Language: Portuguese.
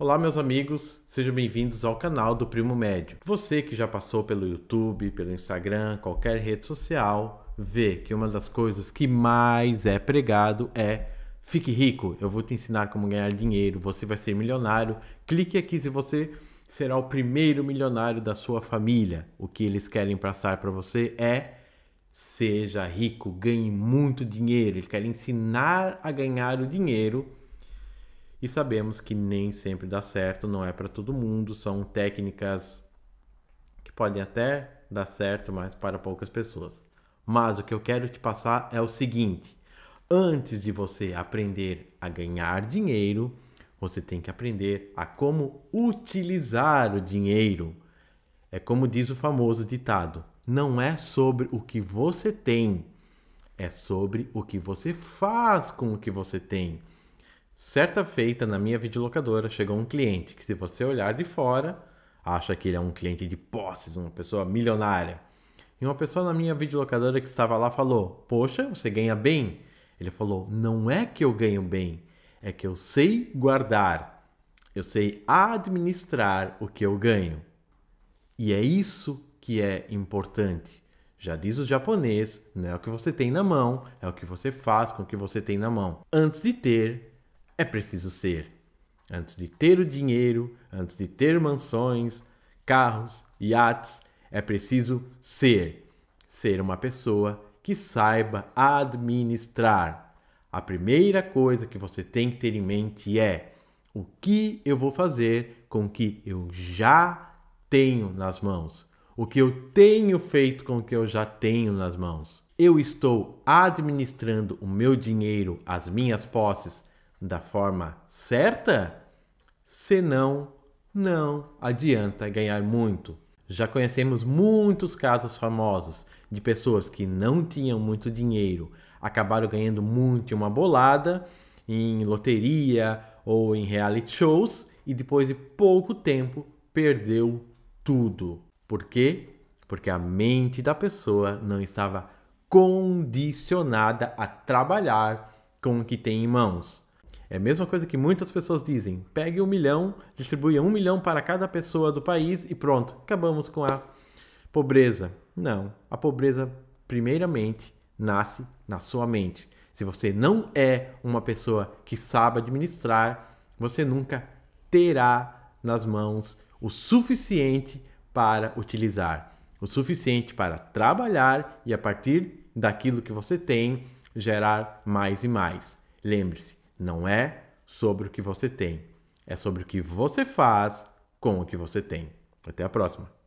Olá, meus amigos, sejam bem-vindos ao canal do Primo Médio. Você que já passou pelo YouTube, pelo Instagram, qualquer rede social, vê que uma das coisas que mais é pregado é fique rico, eu vou te ensinar como ganhar dinheiro, você vai ser milionário. Clique aqui se você será o primeiro milionário da sua família. O que eles querem passar para você é seja rico, ganhe muito dinheiro. Eles querem ensinar a ganhar o dinheiro e sabemos que nem sempre dá certo, não é para todo mundo, são técnicas que podem até dar certo, mas para poucas pessoas. Mas o que eu quero te passar é o seguinte: antes de você aprender a ganhar dinheiro, você tem que aprender a como utilizar o dinheiro. É como diz o famoso ditado: não é sobre o que você tem, é sobre o que você faz com o que você tem. Certa feita, na minha videolocadora, chegou um cliente que, se você olhar de fora, acha que ele é um cliente de posses, uma pessoa milionária. E uma pessoa na minha videolocadora que estava lá falou: Poxa, você ganha bem? Ele falou: Não é que eu ganho bem, é que eu sei guardar, eu sei administrar o que eu ganho. E é isso que é importante. Já diz o japonês: não é o que você tem na mão, é o que você faz com o que você tem na mão. Antes de ter, é preciso ser. Antes de ter o dinheiro, antes de ter mansões, carros, iates, é preciso ser. Ser uma pessoa que saiba administrar. A primeira coisa que você tem que ter em mente é o que eu vou fazer com o que eu já tenho nas mãos. O que eu tenho feito com o que eu já tenho nas mãos. Eu estou administrando o meu dinheiro, as minhas posses, da forma certa? Senão, não adianta ganhar muito. Já conhecemos muitos casos famosos de pessoas que não tinham muito dinheiro, acabaram ganhando muito em uma bolada, em loteria ou em reality shows e depois de pouco tempo perdeu tudo. Por quê? Porque a mente da pessoa não estava condicionada a trabalhar com o que tem em mãos. É a mesma coisa que muitas pessoas dizem: pegue um milhão, distribui um milhão para cada pessoa do país e pronto, acabamos com a pobreza. Não, a pobreza, primeiramente, nasce na sua mente. Se você não é uma pessoa que sabe administrar, você nunca terá nas mãos o suficiente para utilizar, o suficiente para trabalhar e a partir daquilo que você tem gerar mais e mais. Lembre-se, não é sobre o que você tem, é sobre o que você faz com o que você tem. Até a próxima.